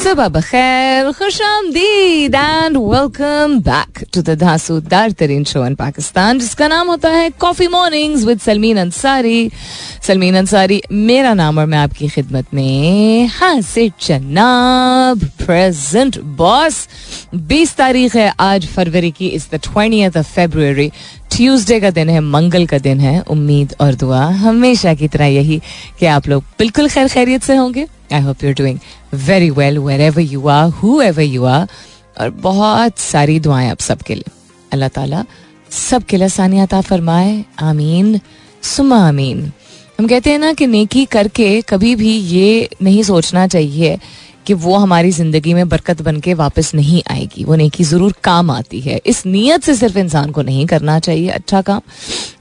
सुबह बखैर खुश आमदीद and welcome back to the धांसूदार तरीन शो इन पाकिस्तान जिसका नाम होता है coffee mornings with Salmeen Ansari Salmeen Ansari मेरा नाम और मैं आपकी खिदमत में हासिर जनाब प्रेजेंट बॉस 20 तारीख है आज फरवरी की is the twenty of February Tuesday का दिन है मंगल का दिन है उम्मीद और दुआ हमेशा की तरह यही कि आप लोग बिल्कुल खैर खैरियत से होंगे I hope you're doing very well wherever you are whoever you are और बहुत सारी दुआएँ आप सबके लिए। अल्लाह ताला सबके लिए सानियाता फरमाए। आमीन। सुमा आमीन। हम कहते हैं ना कि नेकी करके कभी भी ये नहीं सोचना चाहिए कि वो हमारी ज़िंदगी में बरकत बन के वापस नहीं आएगी। वो नेकी ज़रूर काम आती है। इस नीयत से सिर्फ़ इंसान को नहीं करना चाहिए। अच्छा काम।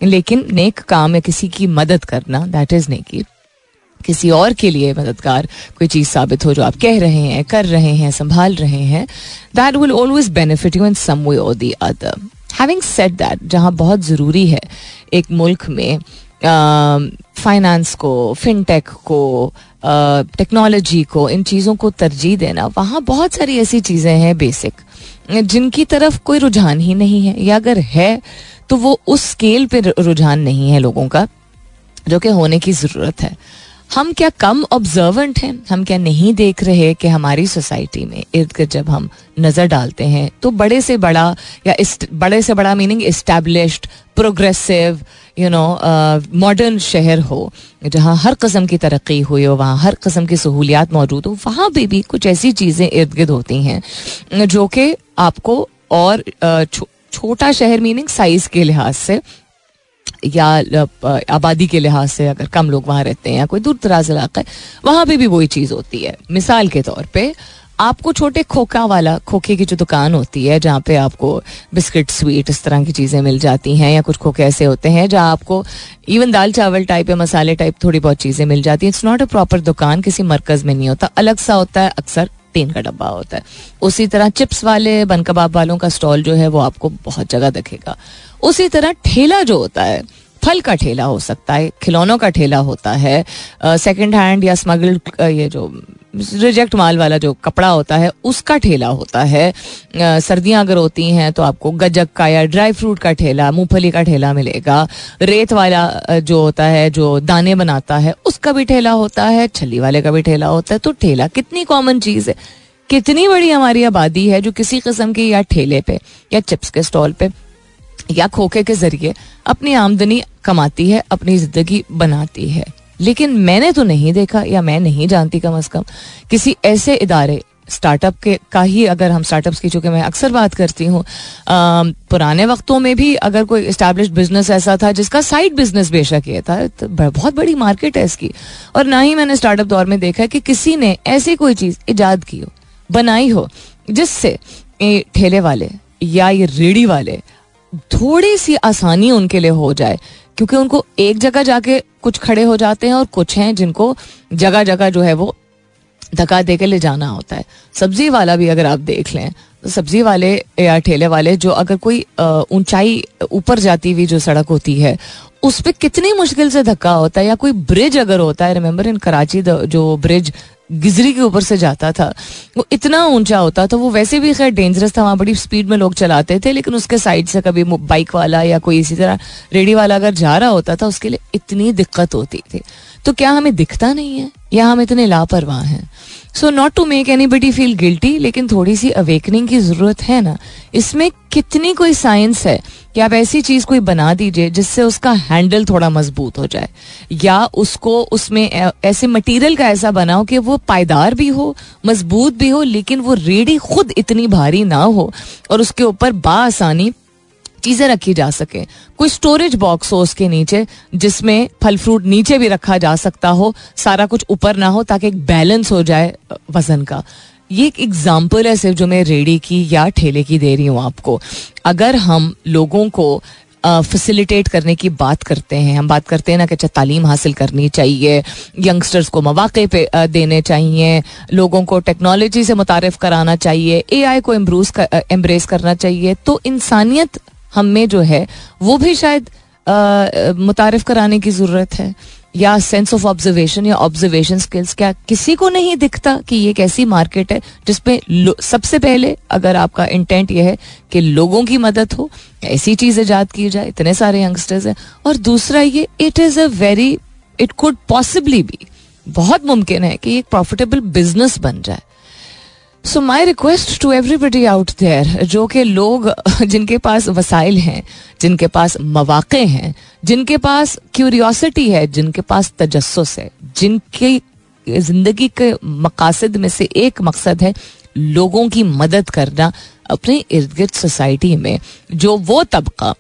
लेकिन नेक काम या किसी की मदद करना दैट इज़ नेकी। किसी और के लिए मददगार कोई चीज़ साबित हो जो आप कह रहे हैं, कर रहे हैं, संभाल रहे हैं that will always benefit you in some way और the other having set that जहाँ बहुत ज़रूरी है एक मुल्क में फाइनेंस को फिनटेक को टेक्नोलॉजी को, इन चीज़ों को तरजीह देना, वहाँ बहुत सारी ऐसी चीज़ें हैं बेसिक जिनकी तरफ़ कोई रुझान ही नहीं है। या अगर है तो वो उस स्केल पे रुझान नहीं है लोगों का, जो कि होने की ज़रूरत है। हम क्या कम ऑब्जर्वेंट हैं? हम क्या नहीं देख रहे कि हमारी सोसाइटी में इर्द गिर्द जब हम नज़र डालते हैं तो बड़े से बड़ा या इस बड़े से बड़ा meaning established progressive you know modern शहर हो जहाँ हर कस्म की तरक्की हुई हो वहाँ हर कस्म की सहूलियात मौजूद हो वहाँ पे भी कुछ ऐसी चीज़ें इर्द गिर्द होती हैं जो कि आपको और छो, छोटा शहर मीनिंग साइज़ के लिहाज से या आबादी के लिहाज से अगर कम लोग वहाँ रहते हैं या कोई दूर दराज इलाका है, वहाँ पे भी वही चीज़ होती है। मिसाल के तौर पे, आपको छोटे खोखा वाला, खोखे की जो दुकान होती है, जहाँ पे आपको बिस्किट स्वीट इस तरह की चीज़ें मिल जाती हैं, या कुछ खोखे ऐसे होते हैं, जहाँ आपको इवन दाल चावल टाइप या मसाले टाइप थोड़ी बहुत चीज़ें मिल जाती हैं। इट्स नॉट अ प्रॉपर दुकान, किसी मरकज में नहीं होता। अलग सा होता है अक्सर टीन का डब्बा होता है। उसी तरह चिप्स वाले, बन कबाब वालों का स्टॉल जो है वो आपको बहुत जगह दिखेगा। उसी तरह ठेला जो होता है, फल का ठेला हो सकता है, खिलौनों का ठेला होता है सेकंड हैंड या स्मगल्ड ये जो रिजेक्ट माल वाला जो कपड़ा होता है, उसका ठेला होता है। सर्दियाँ अगर होती हैं तो आपको गजक का या ड्राई फ्रूट का ठेला, मूंगफली का ठेला मिलेगा। रेत वाला जो होता है, जो दाने बनाता है, उसका भी ठेला होता है छली वाले का भी ठेला होता है। तो ठेला कितनी कॉमन चीज़ है। कितनी बड़ी हमारी आबादी है जो किसी किस्म की, या ठेले पे, या चिप्स के स्टॉल पे, या खोखे के ज़रिए अपनी आमदनी कमाती है, अपनी ज़िंदगी बनाती है। लेकिन मैंने तो नहीं देखा या मैं नहीं जानती कम अज कम किसी ऐसे इदारे स्टार्टअप के का ही अगर हम स्टार्टअप्स की, चूँकि मैं अक्सर बात करती हूँ पुराने वक्तों में भी अगर कोई इस्टेब्लिश बिज़नेस ऐसा था जिसका साइड बिज़नेस बेशक ये था तो बहुत बड़ी मार्केट है इसकी। और ना ही मैंने स्टार्टअप दौर में देखा है कि किसी ने ऐसी कोई चीज़ ईजाद की हो, बनाई हो, जिससे ये ठेले वाले या ये रेडी वाले थोड़ी सी आसानी उनके लिए हो जाए क्योंकि उनको एक जगह जाके कुछ खड़े हो जाते हैं और कुछ हैं जिनको जगह जगह जो है वो धक्का दे के ले जाना होता है। सब्ज़ी वाला भी अगर आप देख लें तो सब्ज़ी वाले या ठेले वाले जो अगर कोई ऊंचाई ऊपर जाती हुई जो सड़क होती है, उस पर कितनी मुश्किल से धक्का होता है या कोई ब्रिज अगर होता है रिमेम्बर इन कराची जो ब्रिज गिजरी के ऊपर से जाता था। वो इतना ऊँचा होता था, वो वैसे भी खैर डेंजरस था, वहाँ बड़ी स्पीड में लोग चलाते थे, लेकिन उसके साइड से कभी बाइक वाला या कोई इसी तरह रेडी वाला अगर जा रहा होता था, उसके लिए इतनी दिक्कत होती थी। तो क्या हमें दिखता नहीं है? या हम इतने लापरवाह हैं? So not to make anybody feel guilty लेकिन थोड़ी सी अवेकनिंग की ज़रूरत है ना? इसमें कितनी कोई साइंस है कि आप ऐसी चीज़ कोई बना दीजिए जिससे उसका हैंडल थोड़ा मज़बूत हो जाए। या उसको उसमें ऐसे मटेरियल का ऐसा बनाओ कि वो पायदार भी हो, मज़बूत भी हो, लेकिन वो रेडी खुद इतनी भारी ना हो और उसके ऊपर बासानी चीज़ें रखी जा सके। कोई स्टोरेज बॉक्स हो उसके नीचे, जिसमें फल फ्रूट नीचे भी रखा जा सकता हो, सारा कुछ ऊपर ना हो, ताकि एक बैलेंस हो जाए वज़न का। ये एक एग्ज़ाम्पल है सिर्फ़ जो मैं रेडी की या ठेले की दे रही हूँ आपको। अगर हम लोगों को फैसिलिटेट करने की बात करते हैं, हम बात करते हैं ना कि अच्छा तालीम हासिल करनी चाहिए यंगस्टर्स को मौाक़े पे देने चाहिए, लोगों को टेक्नोलॉजी से मुतारफ़ कराना चाहिए ए आई को एम्ब्रूस एम्ब्रेस करना चाहिए तो इंसानियत हम में जो है, वो भी शायद मुतारफ कराने की ज़रूरत है। या सेंस ऑफ़ ऑब्जर्वेशन या ऑब्जर्वेशन स्किल्स क्या किसी को नहीं दिखता कि ये एक ऐसी मार्केट है जिसपे सबसे पहले अगर आपका इंटेंट ये है कि लोगों की मदद हो, ऐसी चीज़ ईजाद की जाए, इतने सारे यंगस्टर्स हैं, और दूसरा ये it is a very it could possibly भी बहुत मुमकिन है कि एक प्रॉफिटेबल बिज़नेस बन जाए। So my request to everybody out there जो कि लोग, जिनके पास वसाइल हैं, जिनके पास मौाक़े हैं, जिनके पास क्यूरियोसिटी है, जिनके पास तजस्स है, जिनके ज़िंदगी के मकासद में से एक मकसद है लोगों की मदद करना अपने इर्द गिर्द सोसाइटी में, जो वो तबका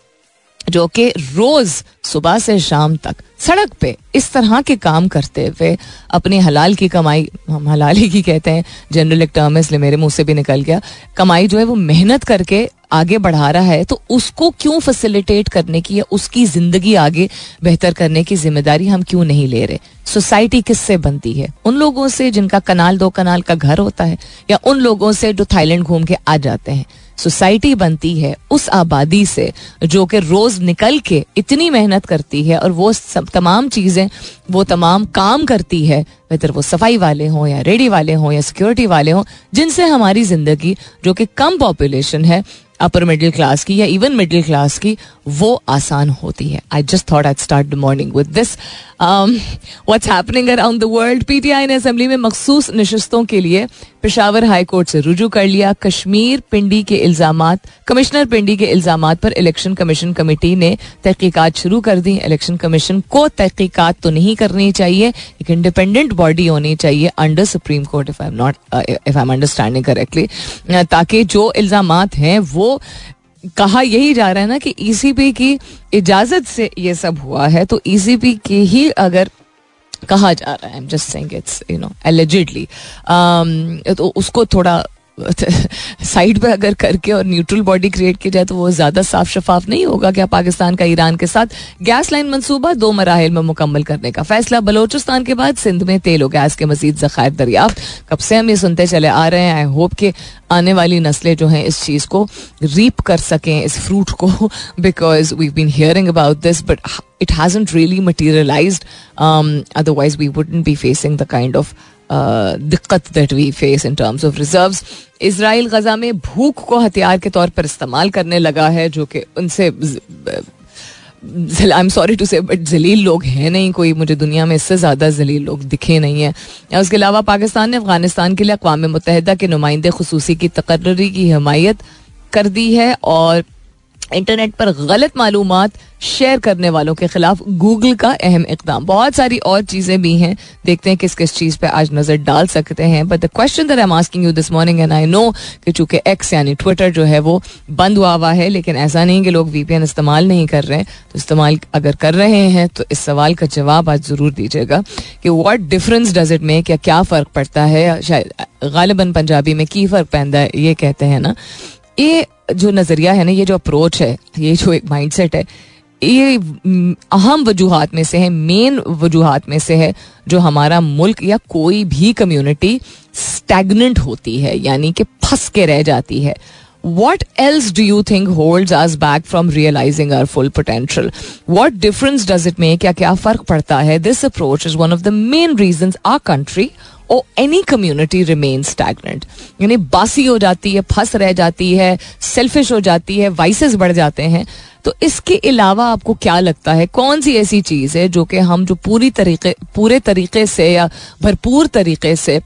जो कि रोज सुबह से शाम तक सड़क पे इस तरह के काम करते हुए अपनी हलाल की कमाई, हम हलाल ही की कहते हैं जनरल एक टर्म है, इसलिए मेरे मुँह से भी निकल गया, कमाई जो है वो मेहनत करके आगे बढ़ा रहा है तो उसको क्यों फैसिलिटेट करने की या उसकी ज़िंदगी आगे बेहतर करने की ज़िम्मेदारी हम क्यों नहीं ले रहे? सोसाइटी किससे बनती है? उन लोगों से जिनका कनाल दो कनाल का घर होता है या उन लोगों से जो थाईलैंड घूम के आ जाते हैं। सोसाइटी बनती है, उस आबादी से जो कि रोज निकल के इतनी मेहनत करती है और वो तमाम चीज़ें, वो तमाम काम करती है बेहतर वो सफ़ाई वाले हों या रेडी वाले हों या सिक्योरिटी वाले हों, जिनसे हमारी ज़िंदगी, जो कि कम पॉपुलेशन है अपर मिडिल क्लास की या इवन मिडिल क्लास की, वो आसान होती है। I just thought I start the morning with this what's happening around the world PTI ने असेंबली में मखसूस नशस्तों के लिए पेशावर हाई कोर्ट से रुजू कर लिया। कश्मीर पिंडी के इल्ज़ाम कमिश्नर पिंडी के इल्ज़ाम पर इलेक्शन कमीशन कमेटी ने तहकीकात शुरू कर दी। इलेक्शन कमीशन को तहकीकात तो नहीं करनी चाहिए, एक इंडिपेंडेंट बॉडी होनी चाहिए under Supreme Court if I am not if I am understanding correctly ताकि जो इल्ज़ाम हैं, वो कहा यही जा रहा है ना कि ईसीपी e की इजाज़त से ये सब हुआ है तो ईसीपी के की ही अगर कहा जा रहा है just saying it's you know allegedly तो उसको थोड़ा साइड पे अगर करके और न्यूट्रल बॉडी क्रिएट की जाए तो वो ज़्यादा साफ़ शफाफ नहीं होगा क्या पाकिस्तान का, ईरान के साथ गैस लाइन मनसूबा दो मराहल में मुकम्मल करने का फैसला बलोचिस्तान के बाद सिंध में तेल और गैस के मजीद जखायर दरियाफ्त कब से हम ये सुनते चले आ रहे हैं आई होप के आने वाली नस्लें जो हैं इस चीज़ को रीप कर सकें, इस फ्रूट को because we been hearing about this but it hasn't really materialized. Otherwise we we wouldn't facing the kind of दिक्कत that we face in terms of reserve Israel Gaza में भूख को हथियार के तौर पर इस्तेमाल करने लगा है, जो कि उनसे I am sorry to say but जलील लोग हैं नहीं कोई। मुझे दुनिया में इससे ज़्यादा जलील लोग दिखे नहीं है। उसके अलावा पाकिस्तान ने अफ़गानिस्तान के लिए अकवा मुतहदा के नुमाइंदे खसूसी की तकर्री की हमायत कर दी है और इंटरनेट पर गलत मालूम शेयर करने वालों के खिलाफ गूगल का अहम इकदाम। बहुत सारी और चीज़ें भी हैं। देखते हैं किस किस चीज़ पे आज नज़र डाल सकते हैं। But the question that I am asking you this morning and I know कि चूँकि एक्स यानी ट्विटर जो है वो बंद हुआ हुआ है, लेकिन ऐसा नहीं कि लोग वीपीएन इस्तेमाल नहीं कर रहे हैं। तो इस्तेमाल अगर कर रहे हैं तो इस सवाल का जवाब आज ज़रूर दीजिएगा कि what difference does it make या क्या फ़र्क पड़ता है? शायद गालिबन पंजाबी में की फ़र्क पैदा ये कहते हैं ना। ये जो नज़रिया है ना ये जो अप्रोच है ये जो एक माइंडसेट है ये अहम वजूहत में से है मेन वजूहत में से है जो हमारा मुल्क या कोई भी कम्युनिटी स्टैगनेंट होती है यानी कि फंस के रह जाती है what else do you think holds us back from realizing our full potential what difference does it make या क्या फ़र्क पड़ता है this approach is one of the main reasons our country or any community remains stagnant. यानी बासी हो जाती है, फंस रह जाती है सेल्फिश हो जाती है वाइसेस बढ़ जाते हैं। तो इसके अलावा आपको क्या लगता है, कौन सी ऐसी चीज़ है जो कि हम जो पूरी तरीके, पूरे तरीके से या भरपूर तरीके से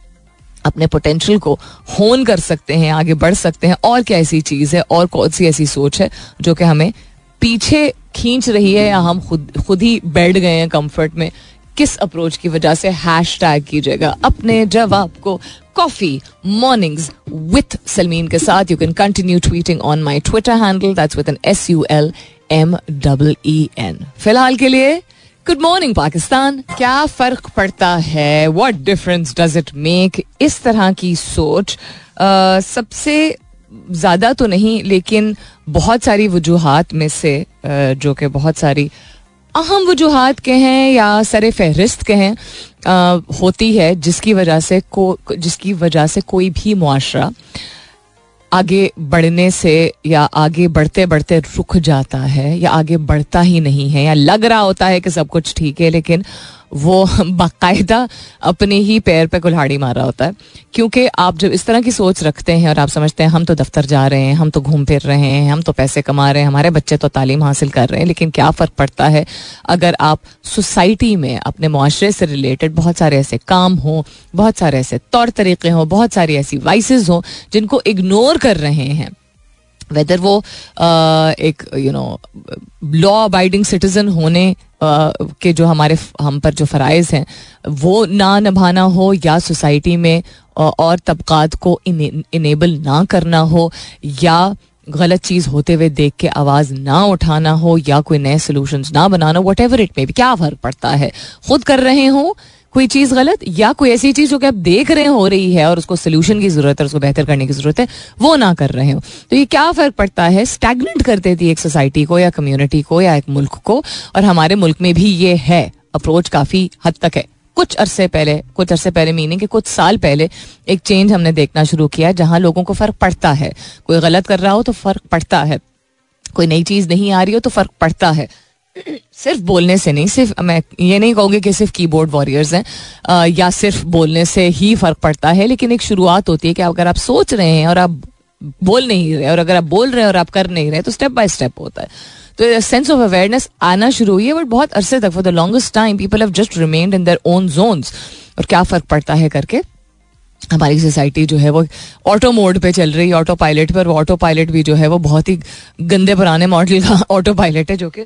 अपने पोटेंशियल को होन कर सकते हैं, आगे बढ़ सकते हैं? और क्या ऐसी चीज़ है, और कौन सी ऐसी सोच है जो कि हमें पीछे खींच रही है या हम खुद खुद ही बैठ गए हैं कंफर्ट में? किस अप्रोच की वजह से हैश टैग कीजिएगा? अपने जवाब को कॉफ़ी मॉर्निंग्स विथ सलमीन के साथ you can continue tweeting on my Twitter handle that's with N S U L M double E N फ़िलहाल के लिए गुड मॉर्निंग पाकिस्तान क्या फ़र्क पड़ता है? What difference does it make इस तरह की सोच uh, सबसे ज़्यादा तो नहीं लेकिन बहुत सारी वजूहत में से uh, जो कि बहुत सारी अहम वजूहत के हैं या सर फहरिस्त के हैं होती है जिसकी वजह से को, जिसकी वजह से कोई भी मुआरा आगे बढ़ने से या आगे बढ़ते बढ़ते रुक जाता है या आगे बढ़ता ही नहीं है या लग रहा होता है कि सब कुछ ठीक है, लेकिन वो बाकायदा अपने ही पैर पे कुल्हाड़ी मार रहा होता है। क्योंकि आप जब इस तरह की सोच रखते हैं और आप समझते हैं, हम तो दफ्तर जा रहे हैं, हम तो घूम फिर रहे हैं, हम तो पैसे कमा रहे हैं, हमारे बच्चे तो तालीम हासिल कर रहे हैं, लेकिन क्या फ़र्क पड़ता है अगर आप सोसाइटी में अपने माशरे से रिलेटेड बहुत सारे ऐसे काम हों, बहुत सारे ऐसे तौर तरीके हों, बहुत सारी ऐसी वाइसेस हों जिनको इग्नोर कर रहे हैं। वेदर वो एक you know law abiding citizen होने के जो हमारे हम पर जो फ़राइज हैं, वो ना निभाना हो या सोसाइटी में और तबकात को इनेबल ना करना हो या गलत चीज़ होते हुए देख के आवाज़ ना उठाना हो या कोई नए सोल्यूशन ना बनाना वट एवर इट में भी क्या फ़र्क पड़ता है? खुद कर रहे हो कोई चीज़ गलत या कोई ऐसी चीज़ जो कि आप देख रहे हो रही है और उसको सोल्यूशन की ज़रूरत है, उसको बेहतर करने की ज़रूरत है, वो ना कर रहे हो। तो ये क्या फ़र्क पड़ता है? स्टैगनेंट कर देती है एक सोसाइटी को या कम्युनिटी को या एक मुल्क को और हमारे मुल्क में भी ये है। अप्रोच काफ़ी हद तक है। कुछ अरसे पहले, कुछ अरसे पहले मीनिंग कि कुछ साल पहले एक चेंज हमने देखना शुरू किया जहाँ लोगों को फ़र्क पड़ता है। कोई गलत कर रहा हो तो फ़र्क पड़ता है। कोई नई चीज़ नहीं आ रही हो तो फ़र्क पड़ता है। सिर्फ़ बोलने से नहीं, सिर्फ़ मैं ये नहीं कहूँगी कि सिर्फ़ कीबोर्ड वॉरियर्स हैं या सिर्फ़ बोलने से ही फ़र्क पड़ता है, लेकिन एक शुरुआत होती है कि अगर आप सोच रहे हैं और आप बोल नहीं रहे और अगर आप बोल रहे हैं और आप कर नहीं रहे तो स्टेप बाय स्टेप होता है। तो सेंस ऑफ़ अवेयरनेस आना शुरू हुई है बट बहुत अरसे तक for the longest time people have just remained in their own zones और क्या फ़र्क पड़ता है करके? हमारी सोसाइटी जो है वो ऑटो मोड पे चल रही है ऑटो पायलट पर ऑटो पायलट भी जो है वो बहुत ही गंदे पुराने मॉडल का ऑटो पायलट है, जो कि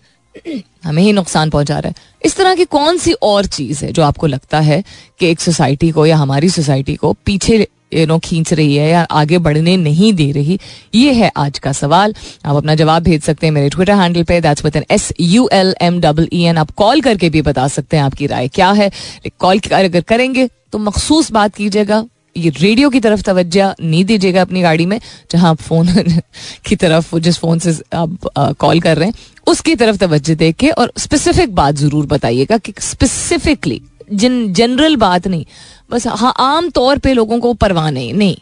हमें ही नुकसान पहुँचा रहा है। इस तरह की कौन सी और चीज़ है जो आपको लगता है कि एक सोसाइटी को या हमारी सोसाइटी को पीछे यू नो खींच रही है या आगे बढ़ने नहीं दे रही? ये है आज का सवाल। आप अपना जवाब भेज सकते हैं मेरे ट्विटर हैंडल पे that's with N S U L M double E N आप कॉल करके भी बता सकते हैं आपकी राय क्या है। कॉल अगर करेंगे तो मखसूस बात कीजिएगा। ये रेडियो की तरफ़ तवज्जा नहीं दीजिएगा अपनी गाड़ी में, जहाँ आप फ़ोन की तरफ़, जिस फ़ोन से आप कॉल कर रहे हैं। उसकी तरफ़ तवज्जो दे के और स्पेसिफिक बात ज़रूर बताइएगा कि स्पेसिफिकली जिन जनरल बात नहीं, बस हाँ आम तौर पे लोगों को परवाह नहीं नहीं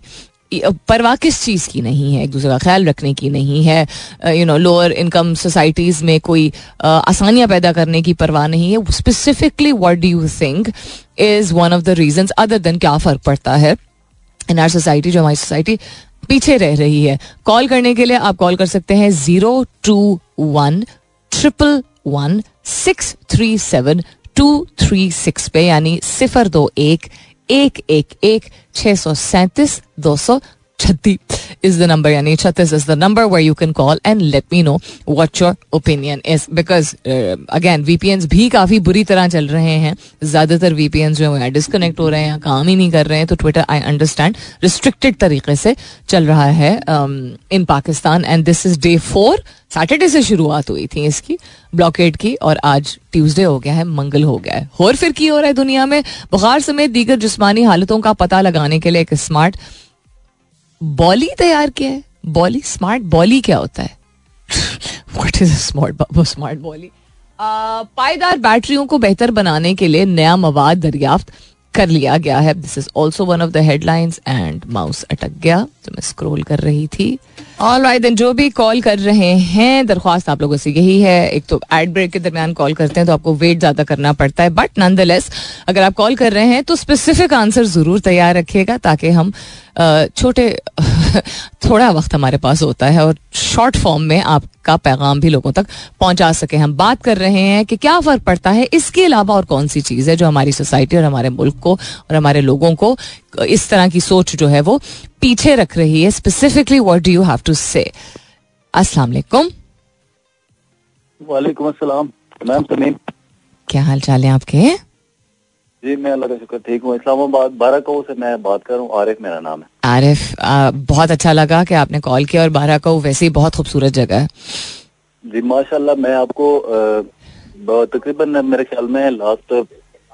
परवाह किस चीज़ की नहीं है? एक दूसरे का ख्याल रखने की नहीं है you know lower income societies में कोई आसानियाँ पैदा करने की परवाह नहीं है। Specifically what do you think is one of the reason other than क्या फ़र्क पड़ता है? इन आर सोसाइटी जो हमारी सोसाइटी पीछे रह रही है। कॉल करने के लिए आप कॉल कर सकते हैं zero two one triple one six three seven two three six पे, यानी सिफर दो एक एक एक एक, छह सौ सैंतीस, दो सौ छत्तीस। इज़ द नंबर यानी छत्तीस is the number where you can call and let me know what your opinion is because again VPN भी काफ़ी बुरी तरह चल रहे हैं। ज़्यादातर वीपीएन जो है डिस्कनेक्ट हो रहे हैं, काम ही नहीं कर रहे हैं। तो ट्विटर आई अंडरस्टैंड रिस्ट्रिक्टेड तरीके से चल रहा है in Pakistan and this is day four Saturday से शुरुआत हुई थी इसकी ब्लॉकेट की। और आज ट्यूसडे हो गया है, मंगल हो गया है। और फिर की हो रहा है दुनिया में? बुखार समेत दीगर जिसमानी हालतों का पता लगाने के लिए एक स्मार्ट बॉली तैयार किया है। बॉली स्मार्ट बॉली क्या होता है? व्हाट इज़ स्मार्ट स्मार्ट बॉली? पायदार बैटरियों को बेहतर बनाने के लिए नया मवाद दरियाफ्त कर लिया गया है। This is also one of the headlines and mouse अटक गया। तो मैं स्क्रोल कर रही थी। ऑल राइट देन जो भी कॉल कर रहे हैं, दरख्वास्त आप लोगों से यही है। एक तो एड ब्रेक के दरमियान कॉल करते हैं तो आपको वेट ज़्यादा करना पड़ता है। बट नंद अगर आप कॉल कर रहे हैं तो स्पेसिफिक आंसर ज़रूर तैयार रखिएगा, ताकि हम छोटे, थोड़ा वक्त हमारे पास होता है और शॉर्ट फॉर्म में आपका पैगाम भी लोगों तक पहुँचा सके। हम बात कर रहे हैं कि क्या फ़र्क पड़ता है, इसके अलावा और कौन सी चीज़ है जो हमारी सोसाइटी और हमारे मुल्क को और हमारे लोगों को इस तरह की सोच जो है वो पीछे रख रही है। Specifically what do you have to say अस्सलाम वालेकुम। वालेकुम अस्सलाम। मैम तमीम। क्या हाल चाल है आपके? जी मैं अल्लाह का शुक्र ठीक हूँ। इस्लामाबाद बारह कौ से मैं बात कर रहा हूँ। आरिफ मेरा नाम है। आरिफ बहुत अच्छा लगा कि आपने कॉल किया और बारह कौ वैसे ही बहुत खूबसूरत जगह है। जी माशाल्लाह मैं आपको तकरीबन मेरे ख्याल में लास्ट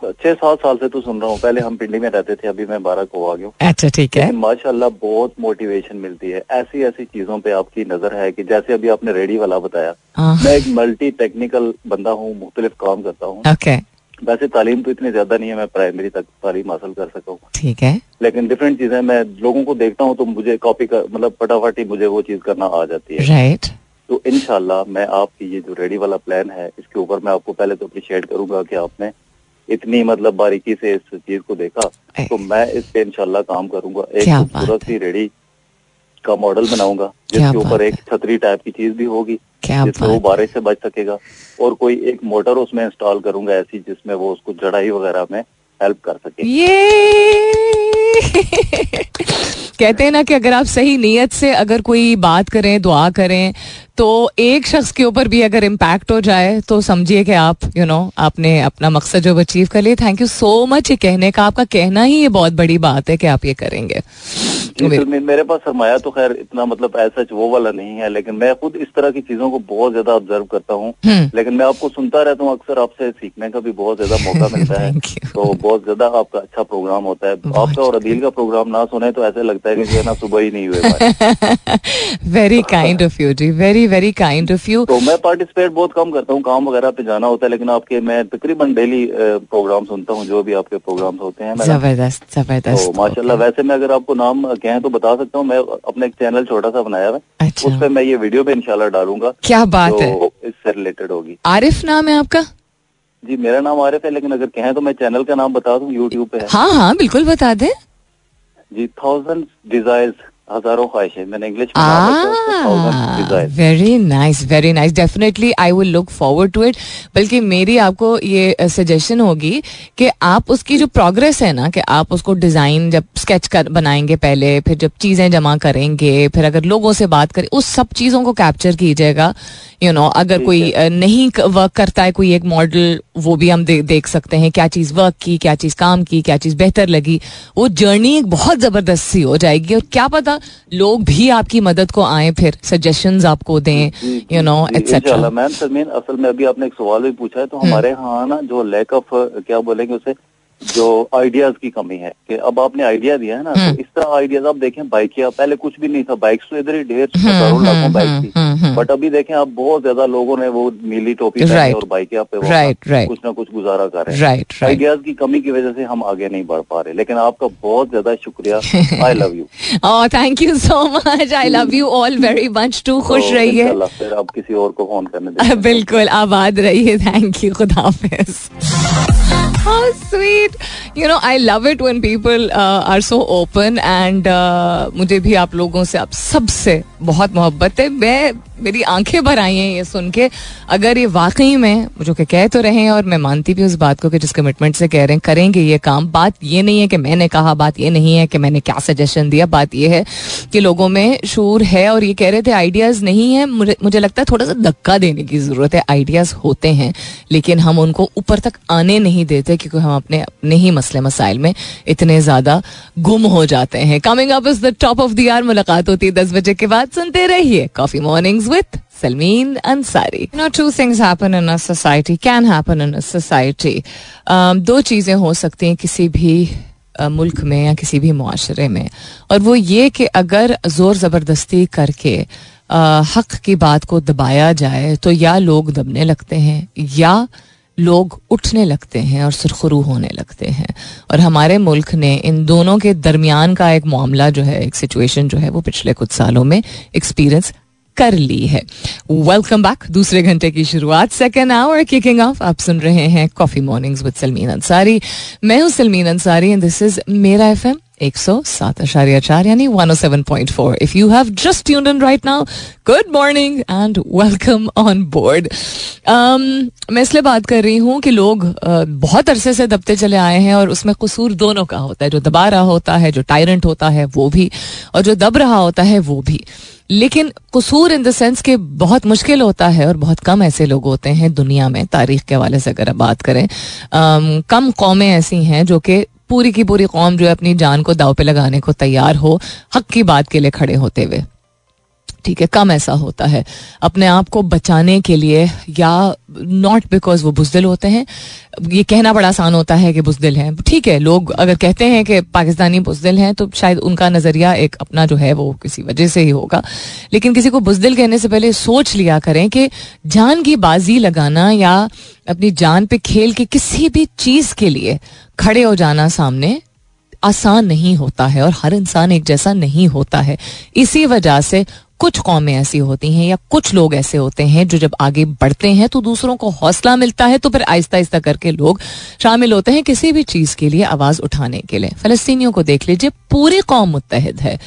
छह सात साल से तो सुन रहा हूँ। पहले हम पिंडी में रहते थे अभी मैं बारह को आ गया अच्छा ठीक है। माशाल्लाह बहुत मोटिवेशन मिलती है। ऐसी ऐसी चीज़ों पे आपकी नज़र है कि जैसे अभी आपने रेडी वाला बताया। हाँ। मैं एक मल्टी टेक्निकल बंदा हूँ मुख्तलिफ़ काम करता हूँ। वैसे तालीम तो इतनी ज़्यादा नहीं है मैं प्राइमरी तक तालीम हासिल कर सका हूँ। ठीक है। लेकिन डिफरेंट चीज़ें मैं लोगों को देखता हूँ तो मुझे कॉपी कर मतलब फटाफट ही मुझे वो चीज़ करना आ जाती है। राइट तो इनशाला मैं आपकी ये जो रेडी वाला प्लान है इसके ऊपर मैं आपको पहले तो अप्रिशिएट करूँगा कि आपने इतनी मतलब बारीकी से इस चीज़ को देखा तो मैं इस पे इंशाल्लाह काम करूँगा। एक खूबसूरत सी रेडी का मॉडल बनाऊँगा जिसके ऊपर एक छतरी टाइप की चीज़ भी होगी जिससे वो बारिश से बच सकेगा और कोई एक मोटर उसमें इंस्टॉल करूँगा ऐसी जिसमें वो उसको जड़ाई वगैरह में हेल्प कर सके। ये कहते हैं ना कि अगर आप सही नीयत से अगर कोई बात करें दुआ करें तो एक शख्स के ऊपर भी अगर इम्पैक्ट हो जाए तो समझिए कि आप यू you नो know, आपने अपना मकसद जो अचीव कर लिया थैंक यू सो मच ये कहने का आपका कहना ही ये बहुत बड़ी बात है कि आप ये करेंगे। मेरे पास सरमाया तो खैर इतना मतलब ऐसा वो वाला नहीं है लेकिन मैं खुद इस तरह की चीज़ों को बहुत ज़्यादा ऑब्ज़र्व करता हूँ। हम्म। लेकिन मैं आपको सुनता रहता हूँ अक्सर आपसे सीखने का भी बहुत ज़्यादा मौका मिलता है। तो बहुत ज़्यादा आपका अच्छा प्रोग्राम होता है। आपका और अदील का प्रोग्राम ना सुने तो ऐसे लगता है कि जो है ना सुबह ही नहीं हुए very kind of you ji. Very very kind of you तो मैं पार्टिसिपेट बहुत कम करता हूँ काम वगैरह पे जाना होता है लेकिन आपके मैं तकरीबन डेली प्रोग्राम सुनता हूँ जो भी आपके प्रोग्राम होते हैं मैडम। ज़बरदस्त तो ज़बरदस्त माशाल्लाह वैसे मैं अगर आपको नाम कहें तो बता सकता हूँ मैं अपना एक चैनल छोटा सा बनाया हुआ है। अच्छा। उस पर मैं ये वीडियो पे इंशाल्लाह डालूँगा क्या बात तो है। इससे रिलेटेड होगी। आरिफ नाम है आपका? जी मेरा नाम आरिफ है लेकिन अगर कहें तो मैं चैनल का नाम बता दूँ यूट्यूब पे हाँ। हाँ बिल्कुल बता दें। जी थाउज़ेंड डिजायर्स हज़ारों ख्वाहिशें मैंने English very nice, very nice. Definitely, I will look forward to it. बल्कि मेरी आपको ये सजेशन होगी कि आप उसकी जो प्रोग्रेस है ना कि आप उसको डिज़ाइन जब स्केच कर बनाएँगे पहले फिर जब चीज़ें जमा करेंगे फिर अगर लोगों से बात करें उस सब चीज़ों को कैप्चर कीजिएगा। यू you नो know, अगर कोई नहीं वर्क करता है कोई एक मॉडल वो भी हम दे, देख सकते हैं क्या चीज़ वर्क की क्या चीज़ काम की क्या चीज़ बेहतर लगी। वो जर्नी एक बहुत ज़बरदस्त सी हो जाएगी और क्या पता लोग भी आपकी मदद को आए फिर सजेशन आपको दें you know etcetera ma'am Sarmeen असल में अभी आपने एक सवाल भी पूछा है तो हमारे यहाँ ना जो लैक ऑफ़ क्या बोलेंगे उसे जो आइडियाज़ की कमी है कि अब आपने आइडिया दिया है ना हम्म। तो इस तरह आइडियाज़ आप देखें बाइकिया पहले कुछ भी नहीं था बाइक्स तो इधर ही ढेर हम्म, हज़ारों लाखों हम्म, बाइक हम्म, थी हम्म। बट अभी देखें आप बहुत ज़्यादा लोगों ने वो नीली टोपी पहनी Right. और बाइकिया पे वो Right, right. कुछ ना कुछ गुजारा कर रहे हैं आइडियाज़ की कमी की वजह से हम आगे नहीं बढ़ पा रहे लेकिन आपका बहुत ज़्यादा शुक्रिया I love you thank you so much. I love you all very much too. खुश रहिए फिर आप किसी और को फ़ोन करने बिल्कुल आबाद रहिए थैंक यू खुदा हाफिज How sweet. You know, I love it when people uh, are so open and uh, मुझे भी आप लोगों से आप सबसे बहुत मोहब्बत है मैं मेरी आँखें भर आई हैं ये सुन के। अगर ये वाकई में जो कि कह तो रहे हैं और मैं मानती भी उस बात को कि जिस कमिटमेंट से कह रहे हैं, करेंगे ये काम। बात ये नहीं है कि मैंने कहा, बात ये नहीं है कि मैंने क्या सजेशन दिया। बात ये है कि लोगों में शूर है और ये कह रहे थे आइडियाज़ नहीं है। मुझे मुझे लगता है थोड़ा सा धक्का देने की ज़रूरत है। आइडियाज़ होते हैं, लेकिन हम उनको ऊपर तक आने नहीं देते क्योंकि हम अपने अपने ही मसले मसाइल में इतने ज़्यादा गुम हो जाते हैं। Coming up is the top of the year मुलाकात होती है दस बजे के बाद। सुनते रहिए coffee mornings with Salmeen Ansari you know two things happen in a society can happen in a society दो चीज़ें हो सकती हैं किसी भी मुल्क में या किसी भी मुआशरे में। और वो ये कि अगर ज़ोर ज़बरदस्ती करके हक की बात को दबाया जाए तो या लोग दबने लगते हैं, या लोग उठने लगते हैं और सुरखरू होने लगते हैं। और हमारे मुल्क ने इन दोनों के दरमियान का एक मामला जो है, एक सिचुएशन जो है, वो पिछले कुछ सालों में एक्सपीरियंस कर ली है। वेलकम बैक दूसरे घंटे की शुरुआत। सेकेंड आवर किकिंग ऑफ़ आप सुन रहे हैं coffee mornings with Salmeen Ansari मैं हूँ Salmeen Ansari and this is मेरा एफ़ एम एक सौ सात आशार्य चार यानी one O seven point four if you have just tuned in right now good morning and welcome on board मैं इसलिए बात कर रही हूँ कि लोग uh, बहुत अरसे से दबते चले आए हैं और उसमें कसूर दोनों का होता है। जो दबा रहा होता है जो टायरेंट होता है वो भी और जो दब रहा होता है वो भी। लेकिन कसूर इन द सेंस के बहुत मुश्किल होता है और बहुत कम ऐसे लोग होते हैं दुनिया में तारीख के हवाले से अगर आप बात करें आम, कम कौमें ऐसी हैं जो कि पूरी की पूरी कौम जो है अपनी जान को दाव पे लगाने को तैयार हो हक की बात के लिए खड़े होते हुए। ठीक है, कम ऐसा होता है। अपने आप को बचाने के लिए या नॉट बिकॉज़ वो बुजदिल होते हैं, ये कहना बड़ा आसान होता है कि बुजदिल हैं। ठीक है, लोग अगर कहते हैं कि पाकिस्तानी बुजदिल हैं तो शायद उनका नज़रिया एक अपना जो है वो किसी वजह से ही होगा। लेकिन किसी को बुजदिल कहने से पहले सोच लिया करें कि जान की बाजी लगाना या अपनी जान पे खेल के किसी भी चीज़ के लिए खड़े हो जाना सामने आसान नहीं होता है और हर इंसान एक जैसा नहीं होता है। इसी वजह से कुछ कौमें ऐसी होती हैं या कुछ लोग ऐसे होते हैं जो जब आगे बढ़ते हैं तो दूसरों को हौसला मिलता है तो फिर आहिस्ता आहिस्ता करके लोग शामिल होते हैं किसी भी चीज़ के लिए आवाज़ उठाने के लिए। फलस्तीनियों को देख लीजिए, पूरी कौम मुतहद है।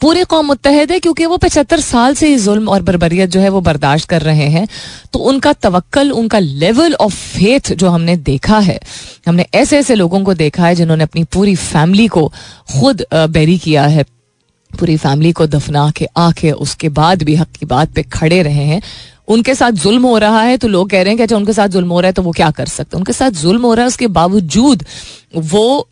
पूरी कौम मुतहद है क्योंकि वो पचहत्तर साल से ही जुल्म और बरबरीत जो है वो बर्दाश्त कर रहे हैं। तो उनका तवक्ल उनका लेवल ऑफ़ फेथ जो हमने देखा है, हमने ऐसे ऐसे लोगों को देखा है जिन्होंने अपनी पूरी फैमिली को खुद बेरी किया है। पूरी फैमिली को दफना के, आके उसके बाद भी हक की बात पे खड़े रहे हैं। उनके साथ जुल्म हो रहा है तो लोग कह रहे हैं कि अच्छा उनके साथ जुल्म हो रहा है तो वो क्या कर सकते उनके साथ जुल्म हो रहा है, उसके बावजूद वो,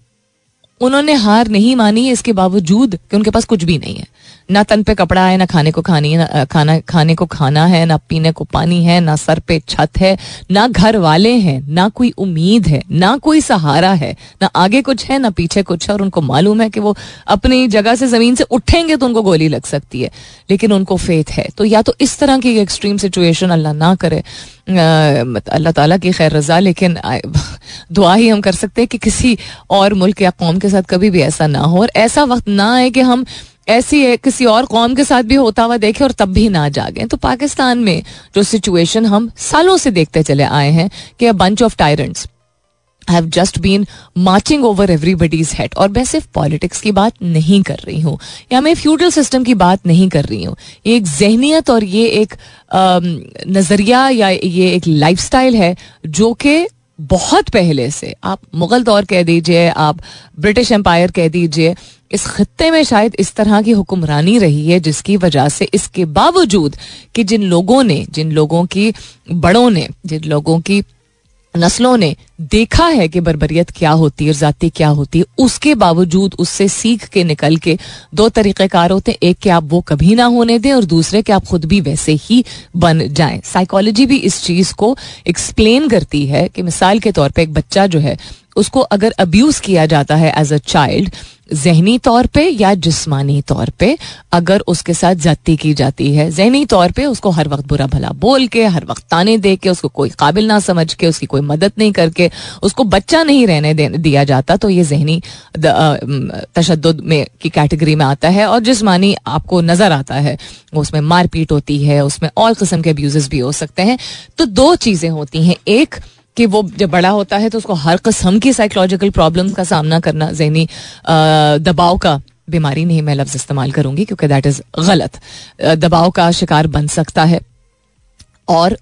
उन्होंने हार नहीं मानी इसके बावजूद कि उनके पास कुछ भी नहीं है। ना तन पे कपड़ा है, ना खाने को खानी ना खाना, खाने को खाना है, ना पीने को पानी है, ना सर पे छत है, ना घर वाले हैं, ना कोई उम्मीद है, ना कोई सहारा है, ना आगे कुछ है, ना पीछे कुछ है, और उनको मालूम है कि वो अपनी जगह से ज़मीन से उठेंगे तो उनको गोली लग सकती है। लेकिन उनको फेथ है। तो या तो इस तरह की एक्सट्रीम सिचुएशन अल्लाह ना करे अल्लाह ताला की खैर रजा, लेकिन दुआ ही हम कर सकते हैं कि किसी और मुल्क या कौम के साथ कभी भी ऐसा ना हो, और ऐसा वक्त ना आए कि हम ऐसी है, किसी और कौम के साथ भी होता हुआ देखे और तब भी ना जागे। तो पाकिस्तान में जो सिचुएशन हम सालों से देखते चले आए हैं कि a bunch of tyrants have just been marching over everybody's head और मैं सिर्फ़ पॉलिटिक्स की बात नहीं कर रही हूँ, या मैं फ्यूडल सिस्टम की बात नहीं कर रही हूँ। ये एक जहनीत और ये एक नज़रिया या ये एक लाइफस्टाइल है जो कि बहुत पहले से आप मुगल दौर कह दीजिए, आप ब्रिटिश एम्पायर कह दीजिए, इस खत्ते में शायद इस तरह की हुक्मरानी रही है जिसकी वजह से इसके बावजूद कि जिन लोगों ने, जिन लोगों की बड़ों ने, जिन लोगों की नस्लों ने देखा है कि बरबरीत क्या होती है जाती क्या होती है, उसके बावजूद उससे सीख के निकल के दो तरीक़ेकार होते हैं, एक कि आप वो कभी ना होने दें और दूसरे कि आप खुद भी वैसे ही बन जाएँ। साइकोलॉजी भी इस चीज़ को एक्सप्लेन करती है कि मिसाल के तौर पे एक बच्चा जो है, उसको अगर अब्यूज किया जाता है एज अ चाइल्ड जहनी तौर पे या जिस्मानी तौर पे अगर उसके साथ जाती की जाती है। जहनी तौर पे उसको हर वक्त बुरा भला बोल के, हर वक्त ताने दे के, उसको कोई काबिल ना समझ के, उसकी कोई मदद नहीं करके, उसको बच्चा नहीं रहने दिया जाता तो ये जहनी तशद में की कैटेगरी में आता है और जिसमानी आपको नज़र आता है। उसमें मारपीट होती है, उसमें और किस्म के अब्यूज भी हो सकते हैं। तो दो चीज़ें होती हैं। एक कि वो जब बड़ा होता है तो उसको हर कस्म की साइकोलॉजिकल प्रॉब्लम का सामना करना जहनी दबाव का बीमारी नहीं मैं लफ्ज इस्तेमाल करूँगी क्योंकि दैट इज़ गलत। दबाव का शिकार बन सकता है और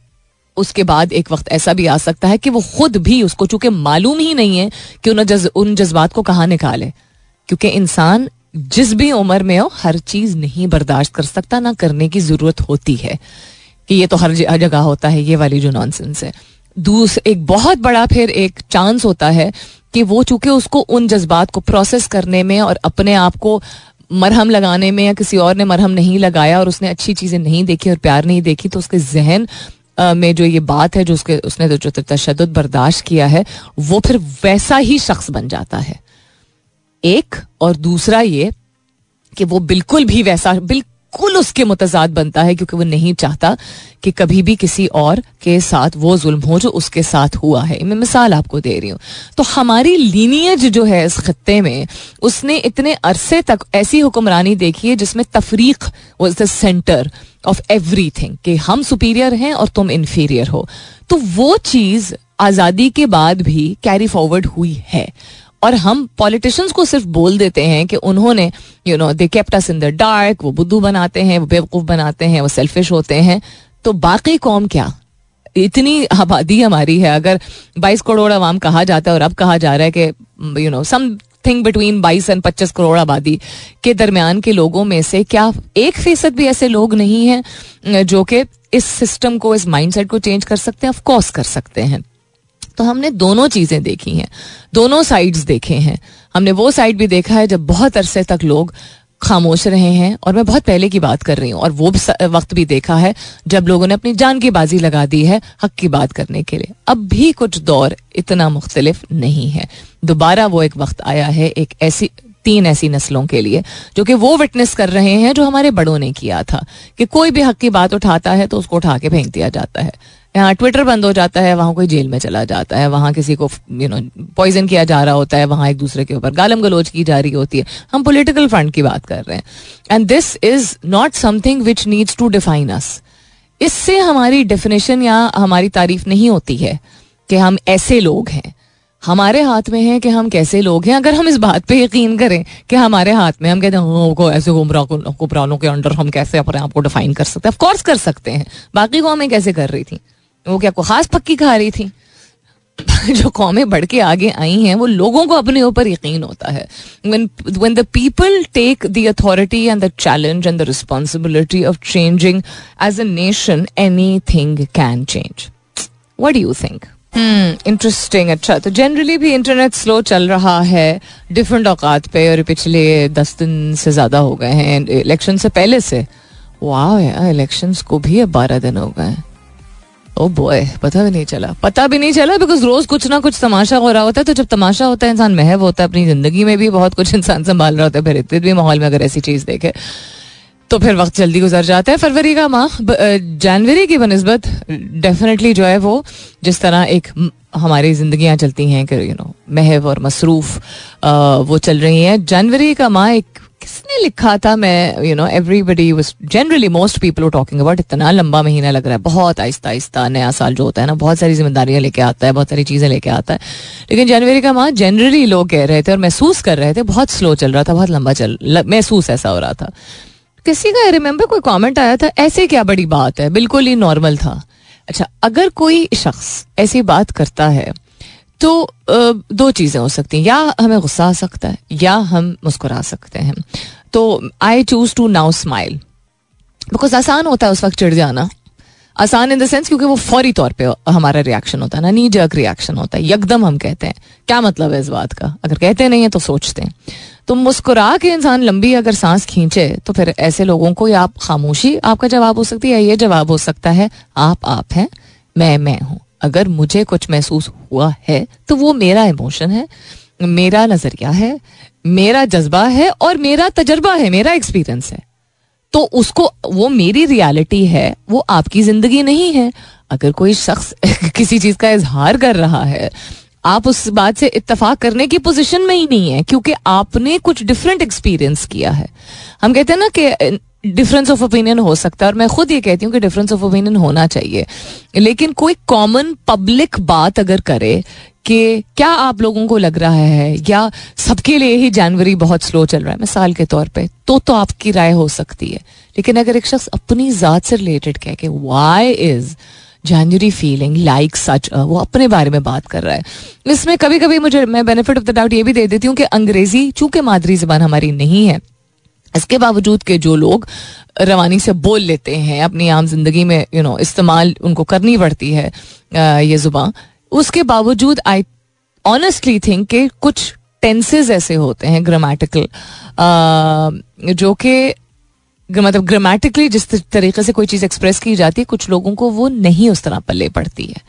उसके बाद एक वक्त ऐसा भी आ सकता है कि वो खुद भी उसको चूँकि मालूम ही नहीं है कि उन जज, उन जज्बात को कहाँ निकाले। क्योंकि इंसान जिस भी उम्र में हो हर चीज़ नहीं बर्दाश्त कर सकता ना करने की ज़रूरत होती है कि ये तो हर जगह होता है ये वाली जो नॉनसेंस है। दूस, एक बहुत बड़ा फिर एक चांस होता है कि वो चूँकि उसको उन जज्बात को प्रोसेस करने में और अपने आप को मरहम लगाने में या किसी और ने मरहम नहीं लगाया और उसने अच्छी चीज़ें नहीं देखी और प्यार नहीं देखी तो उसके जहन में जो ये बात है, जो उसके, उसने जो तशद बर्दाश्त किया है, वो फिर वैसा ही शख्स बन जाता है। एक और दूसरा ये कि वो बिल्कुल भी वैसा, बिल्कुल बिल्कुल उसके मुतजाद बनता है, क्योंकि वो नहीं चाहता कि कभी भी किसी और के साथ वो जुल्म हो, जो उसके साथ हुआ है। मैं मिसाल आपको दे रही हूँ। तो हमारी लीनियज जो है इस खत्ते में, उसने इतने अरसे तक ऐसी हुक्मरानी देखी है, जिसमें तफरीक was the centre of everything कि हम सुपीरियर हैं और तुम इन्फीरियर हो। तो वो चीज़ आज़ादी के बाद भी कैरी फॉरवर्ड हुई है। और हम पॉलिटिशियंस को सिर्फ़ बोल देते हैं कि उन्होंने you know they kept us in the dark वो बुद्धू बनाते हैं, वो बेवकूफ़ बनाते हैं, वो सेल्फिश होते हैं। तो बाकी कौम क्या? इतनी आबादी हमारी है। अगर 22 करोड़ आवाम कहा जाता है और अब कहा जा रहा है कि you know something between बाईस एंड पच्चीस करोड़ आबादी के दरमियान के लोगों में से क्या एक फ़ीसद भी ऐसे लोग नहीं हैं, जो कि इस सिस्टम को, इस माइंडसेट को चेंज कर सकते हैं? ऑफ़ कोर्स कर सकते हैं। तो हमने दोनों चीज़ें देखी हैं, दोनों साइड्स देखे हैं। हमने वो साइड भी देखा है जब बहुत अरसे तक लोग खामोश रहे हैं, और मैं बहुत पहले की बात कर रही हूँ, और वो वक्त भी देखा है जब लोगों ने अपनी जान की बाजी लगा दी है हक की बात करने के लिए। अब भी कुछ दौर इतना मुख्तलिफ़ नहीं है। दोबारा वो एक वक्त आया है एक ऐसी, तीन ऐसी नस्लों के लिए, जो कि वो विटनेस कर रहे हैं जो हमारे बड़ों ने किया था, कि कोई भी हक की बात उठाता है तो उसको उठा के फेंक दिया जाता है। यहाँ ट्विटर बंद हो जाता है वहाँ कोई जेल में चला जाता है वहाँ किसी को यू नो पॉइजन किया जा रहा होता है वहाँ एक दूसरे के ऊपर गालम गलोच की जा रही होती है। हम पोलिटिकल फ्रंट की बात कर रहे हैं। And this is not something which needs to define us इससे हमारी डेफिनेशन या हमारी तारीफ़ नहीं होती है कि हम ऐसे लोग हैं। हमारे हाथ में है कि हम कैसे लोग हैं। अगर हम इस बात पे यकीन करें कि हमारे हाथ में हम कहते हैं हाँ, को ऐसे गुमराहों के अंडर हम कैसे अपने आप को डिफाइन कर सकते हैं? ऑफकोर्स कर सकते हैं। बाकी कौमें कैसे कर रही थी। वो क्या को खास पक्की खा रही थी। जो कौमें बढ़ के आगे आई हैं, वो लोगों को अपने ऊपर यकीन होता है। When people take the authority and the challenge and the responsibility of changing as a nation anything can change what do you think interesting अच्छा तो जनरली भी इंटरनेट स्लो चल रहा है डिफरेंट औकात पे और पिछले दस दिन से ज़्यादा हो गए हैं इलेक्शन से पहले से वाह इलेक्शन को भी अब बारह दिन हो गए ओ oh बॉय पता भी नहीं चला। पता भी नहीं चला बिकॉज़ रोज कुछ ना कुछ तमाशा हो रहा होता है तो जब तमाशा होता है, इंसान महव होता है, अपनी ज़िंदगी में भी बहुत कुछ इंसान संभाल रहा होता है, फिर इतने भी माहौल में अगर ऐसी चीज़ देखे तो फिर वक्त जल्दी गुजर जाता है। फरवरी का माह जनवरी की बनस्बत डेफिनेटली जो है वो, जिस तरह एक हमारी जिंदगियाँ चलती हैं, कि यू नो महव और मसरूफ वो चल रही हैं। जनवरी का माह एक किसने लिखा था? मैं you know everybody was generally most people talking about इतना लंबा महीना लग रहा है। बहुत आहिस्ता आहिस्ता नया साल जो होता है ना, बहुत सारी जिम्मेदारियाँ लेके आता है, बहुत सारी चीज़ें लेके आता है। लेकिन जनवरी का माह जनरली लोग कह रहे थे और महसूस कर रहे थे, बहुत स्लो चल रहा था, बहुत लंबा चल महसूस ऐसा हो रहा था। किसी का रिमेम्बर कोई कॉमेंट आया था, ऐसे क्या बड़ी बात है? बिल्कुल ही नॉर्मल था। अच्छा अगर कोई शख्स ऐसी बात करता है तो दो चीज़ें हो सकती हैं। या हमें गुस्सा आ सकता है, या हम मुस्कुरा सकते हैं। तो I choose to now smile because आसान होता है उस वक्त चिड़ जाना। आसान इन द सेंस क्योंकि वो फौरी तौर पे हमारा रिएक्शन होता है ना नी जर्क रिएक्शन होता है। यकदम हम कहते हैं। क्या मतलब है इस बात का? अगर कहते नहीं है तो सोचते हैं। तो मुस्कुरा के इंसान लंबी अगर सांस खींचे तो फिर ऐसे लोगों को या आप खामोशी, आपका जवाब हो सकती है, या ये जवाब हो सकता है, आप आप हैं, मैं मैं हूँ। अगर मुझे कुछ महसूस हुआ है तो वो मेरा इमोशन है, मेरा नज़रिया है, मेरा जज्बा है और मेरा तजर्बा है, मेरा एक्सपीरियंस है। तो उसको, वो मेरी रियलिटी है, वो आपकी ज़िंदगी नहीं है। अगर कोई शख्स किसी चीज़ का इजहार कर रहा है, आप उस बात से इतफाक करने की पोजीशन में ही नहीं है, क्योंकि आपने कुछ डिफरेंट एक्सपीरियंस किया है। हम कहते हैं ना कि डिफरेंस ऑफ़ ओपिनियन हो सकता है और मैं खुद ये कहती हूँ कि डिफरेंस ऑफ़ ओपिनियन होना चाहिए। लेकिन कोई कॉमन पब्लिक बात अगर करे कि क्या आप लोगों को लग रहा है या सबके लिए ही जनवरी बहुत स्लो चल रहा है मिसाल के तौर पे तो तो आपकी राय हो सकती है। लेकिन अगर एक शख्स अपनी ज़ात से रिलेटेड कह के why is January feeling like such वो अपने बारे में बात कर रहा है। इसमें कभी कभी मुझे, मैं बेनिफिट ऑफ़ द डाउट ये भी दे देती हूँ कि अंग्रेज़ी चूँकि मादरी जबान हमारी नहीं है इसके बावजूद के जो लोग रवानी से बोल लेते हैं, अपनी आम ज़िंदगी में यू नो इस्तेमाल उनको करनी पड़ती है ये ज़ुबान, उसके बावजूद आई ऑनेस्टली थिंक कि कुछ टेंसेज ऐसे होते हैं ग्रामेटिकल जो कि मतलब ग्रामेटिकली जिस तरीके से कोई चीज़ एक्सप्रेस की जाती है, कुछ लोगों को वो नहीं उस तरह पल्ले पड़ती है।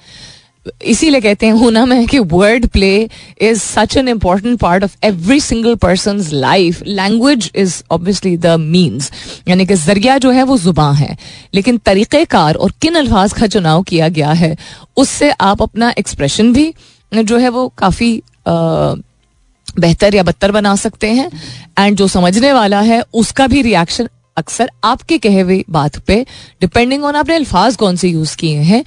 इसीलिए कहते हैं, होना में कि word play is such an important part of every single person life language is obviously the means यानी कि ज़रिया जो है वो ज़ुबान है। लेकिन तरीक़ेकार और किन अल्फाज का चुनाव किया गया है, उससे आप अपना एक्सप्रेशन भी जो है वो काफ़ी बेहतर या बदतर बना सकते हैं। एंड जो समझने वाला है, उसका भी रिएक्शन अक्सर आपके कहे हुए बात पे डिपेंडिंग ऑन आपने अल्फाज कौन से यूज़ किए हैं।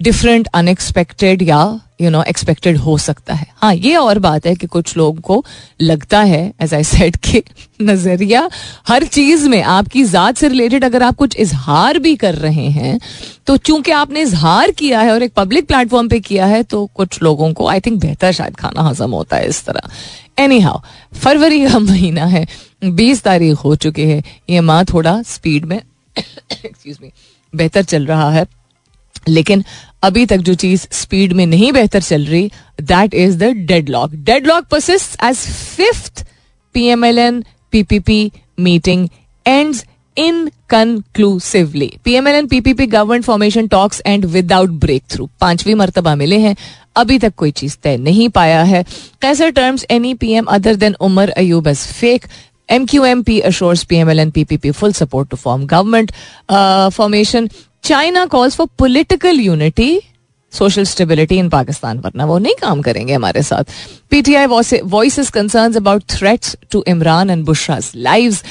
डिफरेंट अनएक्सपेक्टेड या यू नो एक्सपेक्टेड हो सकता है। हाँ ये और बात है कि कुछ लोगों को लगता है एज आई सेड के नज़रिया हर चीज़ में आपकी जात से रिलेटेड अगर आप कुछ इजहार भी कर रहे हैं तो चूँकि आपने इजहार किया है और एक पब्लिक प्लेटफॉर्म पे किया है तो कुछ लोगों को आई थिंक बेहतर शायद खाना हजम होता है इस तरह। एनी हाउ फरवरी का महीना है, बीस तारीख हो चुकी है। ये माँ थोड़ा स्पीड में एक्सक्यूज मी बेहतर चल रहा है। लेकिन अभी तक जो चीज़ स्पीड में नहीं बेहतर चल रही that is the deadlock deadlock persist as fifth P M L N PPP meeting ends inconclusively PML and PPP government formation talks end without breakthrough पांचवी मरतबा मिले हैं। अभी तक कोई चीज़ तय नहीं पाया है। कैसे terms any PM other than Omar Ayub as fake MQMP assures PML and PPP full full support to form government formation. China calls for political unity social stability in Pakistan वरना वो नहीं काम करेंगे हमारे साथ PTI voice is concern about threats to Imran and Bushra's lives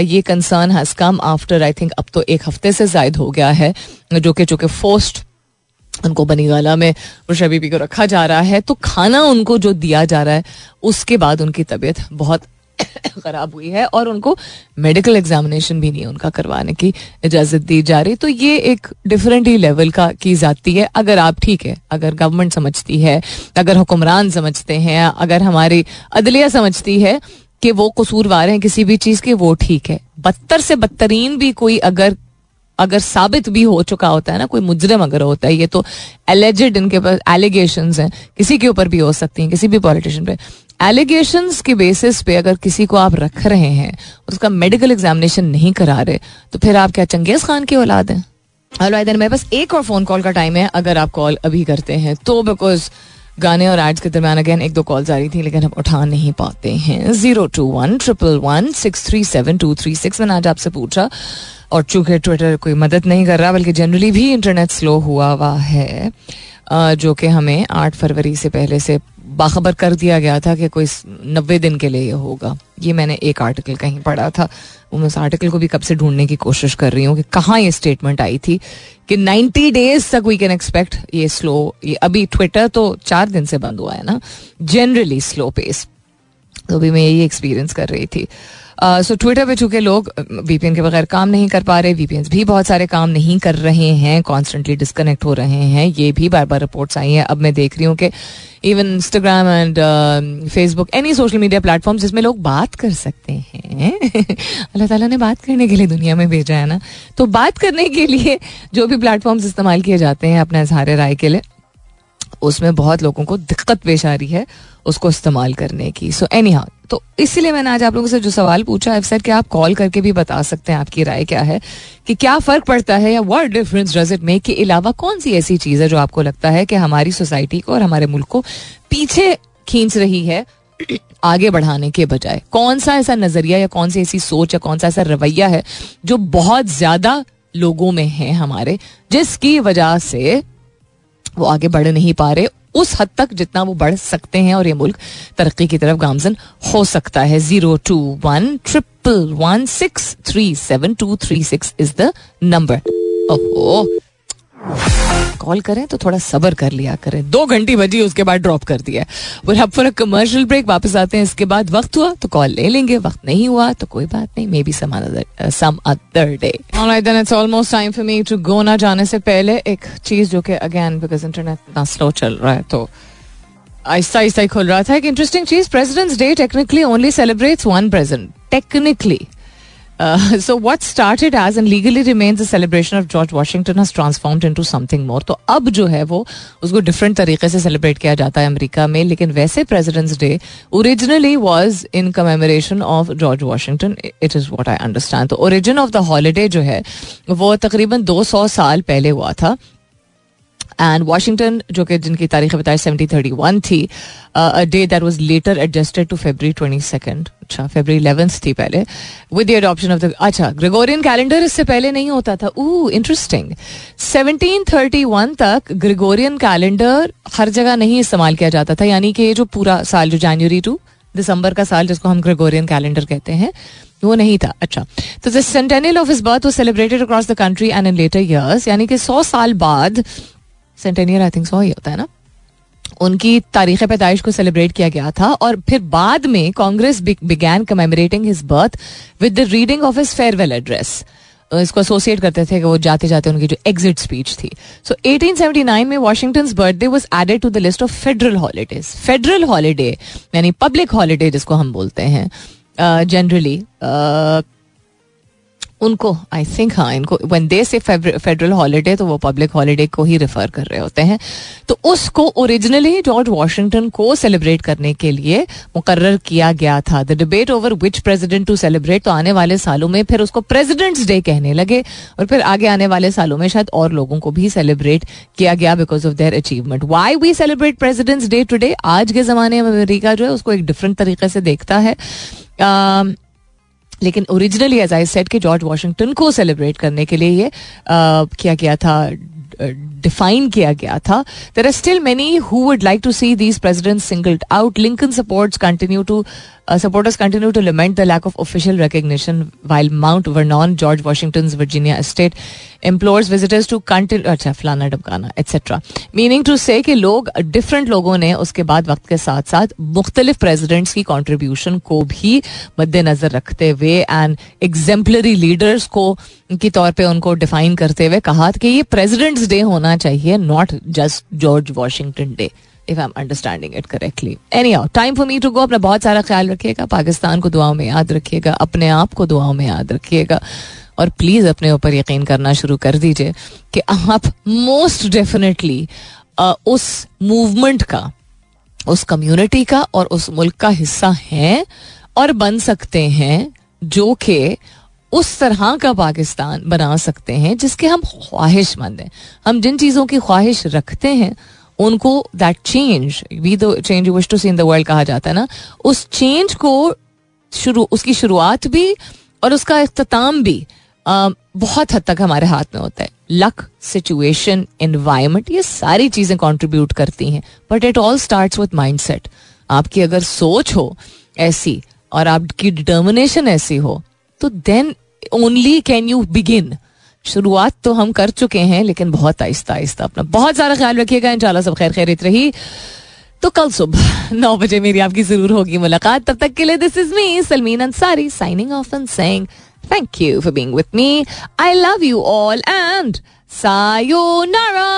ये concern has come after I think अब तो एक हफ़्ते से जायद हो गया है जो कि चूँकि फोस्ट उनको बनी गाला में बुशा बीबी को रखा जा रहा है तो खाना उनको जो दिया जा रहा है, उसके बाद उनकी तबीयत बहुत खराब हुई है और उनको मेडिकल एग्जामिनेशन भी नहीं उनका करवाने की इजाज़त दी जा रही। तो ये एक डिफरेंट ही लेवल का की जाती है। अगर आप ठीक है, अगर गवर्नमेंट समझती है, अगर हुक्मरान समझते हैं, अगर हमारी अदलिया समझती है कि वो कसूरवार हैं किसी भी चीज़ के, वो ठीक है। बदतर से बदतरीन भी कोई अगर अगर साबित भी हो चुका होता है ना, कोई मुजरम अगर होता है, ये तो एलिजेड इनके पास एलिगेशन हैं। किसी के ऊपर भी हो सकती हैं, किसी भी पॉलिटिशियन पे। एलिगेशन के बेसिस पे अगर किसी को आप रख रहे हैं, उसका मेडिकल एग्जामिनेशन नहीं करा रहे तो फिर आप क्या चंगेज खान की औलाद हैं? हेलो इधर मेरे पास एक और फ़ोन कॉल का टाइम है, अगर आप कॉल अभी करते हैं तो बिकॉज़ गाने और एड्स के दरमियान अगेन एक दो कॉल्स आ रही थी, लेकिन हम उठा नहीं पाते हैं। Zero two one triple one six three seven two three six मैंने आज आपसे पूछा, और चूँकि ट्विटर कोई मदद नहीं कर रहा, बल्कि जनरली भी इंटरनेट स्लो हुआ हुआ है जो कि हमें आठ फरवरी से पहले से बाखबर कर दिया गया था कि कोई नब्बे दिन के लिए ये होगा। ये मैंने एक आर्टिकल कहीं पढ़ा था। वो मैं उस आर्टिकल को भी कब से ढूँढने की कोशिश कर रही हूँ कि कहाँ ये स्टेटमेंट आई थी कि 90 डेज़ तक वी कैन एक्सपेक्ट ये स्लो ये अभी ट्विटर तो चार दिन से बंद हुआ है ना जनरली स्लो पेस तो भी मैं यही एक्सपीरियंस कर रही थी। सो ट्विटर पे चूँकि लोग वीपीएन के बगैर काम नहीं कर पा रहे वीपीएन भी बहुत सारे काम नहीं कर रहे हैं कॉन्स्टेंटली डिस्कनेक्ट हो रहे हैं, ये भी बार बार रिपोर्ट्स आई हैं। अब मैं देख रही हूँ कि even Instagram and Facebook any social media platform जिसमें लोग बात कर सकते हैं, अल्लाह ताला ने बात करने के लिए दुनिया में भेजा है ना? तो बात करने के लिए जो भी प्लेटफॉर्म्स इस्तेमाल किए जाते हैं अपने इजहार राय के लिए उसमें बहुत लोगों को दिक्कत पेश आ रही है उसको इस्तेमाल करने की। सो एनी हाउ तो इसीलिए मैंने आज आप लोगों से जो सवाल पूछा है सर कि आप कॉल करके भी बता सकते हैं आपकी राय क्या है, कि क्या फ़र्क पड़ता है या what difference does it make के अलावा कौन सी ऐसी चीज़ है जो आपको लगता है कि हमारी सोसाइटी को और हमारे मुल्क को पीछे खींच रही है आगे बढ़ाने के बजाय? कौन सा ऐसा नज़रिया या कौन सी ऐसी सोच या कौन सा ऐसा रवैया है जो बहुत ज़्यादा लोगों में है हमारे, जिसकी वजह से वो आगे बढ़ नहीं पा रहे। उस हद तक जितना वो बढ़ सकते हैं और ये मुल्क तरक्की की तरफ़ गामजन हो सकता है। Zero two one triple one six three seven two three six is the number ओहो कॉल करें तो थोड़ा सबर कर लिया करें। दो घंटी बजी, उसके बाद ड्रॉप कर दिया। वो अब फॉर कमर्शियल ब्रेक वापस आते हैं। इसके बाद वक्त हुआ तो कॉल ले लेंगे। वक्त नहीं हुआ तो कोई बात नहीं। Maybe some other day alright then it's almost time for me to go ना जाने से पहले एक चीज़ जो कि अगेन बिकॉज़ इंटरनेट इतना स्लो चल रहा है तो आहिस्ता आहिस्ता खुल रहा था। एक interesting cheese President's day technically only celebrates one present technically Uh, so what started as and legally remains a celebration of George Washington has transformed into something more. तो अब जो है वो उसको डिफरेंट तरीके से सेलिब्रेट किया जाता है अमेरिका में लेकिन वैसे presidents day originally was in commemoration of George Washington it is what I understand तो ओरिजिन ऑफ द हॉलीडे जो है वो तकरीबन 200 साल पहले हुआ था एंड वाशिंगटन जो कि जिनकी तारीख बताया सेवेंटी थर्टी वन थी day that was later adjusted to February twenty second अच्छा फेब्रवरी इलेवेंथ थी पहले with the adoption of the अच्छा ग्रेगोरियन कैलेंडर इससे पहले नहीं होता था। ऊ इंटरेस्टिंग सेवनटीन थर्टी वन तक ग्रेगोरियन कैलेंडर हर जगह नहीं इस्तेमाल किया जाता था, यानी कि जो पूरा साल, जो जनवरी टू दिसंबर का साल जिसको हम ग्रेगोरियन कैलेंडर कहते हैं, वो नहीं था। अच्छा तो the centennial of his birth वो celebrated across the country and in later years यानी कि सौ साल बाद सेंटेनियर आई थिंक सो ही होता है ना? उनकी तारीख पैदाइश को सेलिब्रेट किया गया था और फिर बाद में Congress began commemorating his birth with the reading of his farewell address इसको एसोसिएट करते थे कि वो जाते जाते उनकी जो एग्जिट स्पीच थी। सो so, 1879 में Washington birthday was added to the list of federal holidays federal holiday यानी पब्लिक हॉलीडे जिसको हम बोलते हैं जनरली उनको आई थिंक हाँ इनको वन दे से फेडरल हॉलीडे तो वो पब्लिक हॉलीडे को ही रेफर कर रहे होते हैं। तो उसको ओरिजिनली जॉर्ज वॉशिंगटन को सेलिब्रेट करने के लिए मुकर किया गया था। The debate over which president to celebrate तो आने वाले सालों में फिर उसको प्रेजिडेंट्स डे कहने लगे और फिर आगे आने वाले सालों में शायद और लोगों को भी सेलिब्रेट किया गया because of their achievement why we celebrate Presidents Day today आज के जमाने में अमेरिका जो है उसको एक डिफरेंट तरीके से देखता है। uh, लेकिन ओरिजिनली एज आई सेट के जॉर्ज वाशिंगटन को सेलिब्रेट करने के लिए ये किया गया था डिफाइन किया गया था। There are still many who would like to see these president singled out Lincoln supporters continue to supporters continue to lament the lack of official recognition while Mount Vernon, George Washington's Virginia estate, implores visitors to continue अच्छा फलाना डबकाना etcetera meaning to से लोग different लोगों ने उसके बाद वक्त के साथ साथ मुख्तलिफ़ प्रेजिडेंट्स की कॉन्ट्रीब्यूशन को भी मद्देनजर रखते हुए एंड एग्जेम्पलरी लीडर्स को की तौर पे उनको डिफाइन करते हुए कहा कि ये प्रेजिडेंट्स डे होना चाहिए not just George Washington Day if I am understanding it correctly any आउ time for me to go अपना बहुत सारा ख्याल रखिएगा। पाकिस्तान को दुआओं में याद रखिएगा। अपने आप को दुआओं में याद रखिएगा। और प्लीज़ अपने ऊपर यकीन करना शुरू कर दीजिए कि आप मोस्ट डेफिनेटली उस मूवमेंट का, उस कम्युनिटी का और उस मुल्क का हिस्सा हैं और बन सकते हैं जो कि उस तरह का पाकिस्तान बना सकते हैं जिसके हम ख्वाहिशमंद हैं। हम जिन चीज़ों की ख्वाहिश रखते हैं उनको that change be the change wish to see in the world कहा जाता है ना उस चेंज को शुरू उसकी शुरुआत भी और उसका अख्ताम भी आ, बहुत हद तक हमारे हाथ में होता है। लक सिचुएशन एनवायरमेंट ये सारी चीज़ें कंट्रीब्यूट करती हैं। But it all start with mind set आपकी अगर सोच हो ऐसी और आपकी डिटर्मिनेशन ऐसी हो तो then only can you begin शुरुआत तो हम कर चुके हैं, लेकिन बहुत आहिस्ता आहिस्ता अपना बहुत सारा ख्याल रखिएगा। इंशाल्लाह सब खैर खैरित रही। तो कल सुबह नौ बजे मेरी आपकी ज़रूर होगी मुलाकात। तब तक के लिए this is me Salmeen Ansari signing off and saying thank you for being with me I love you all and sayonara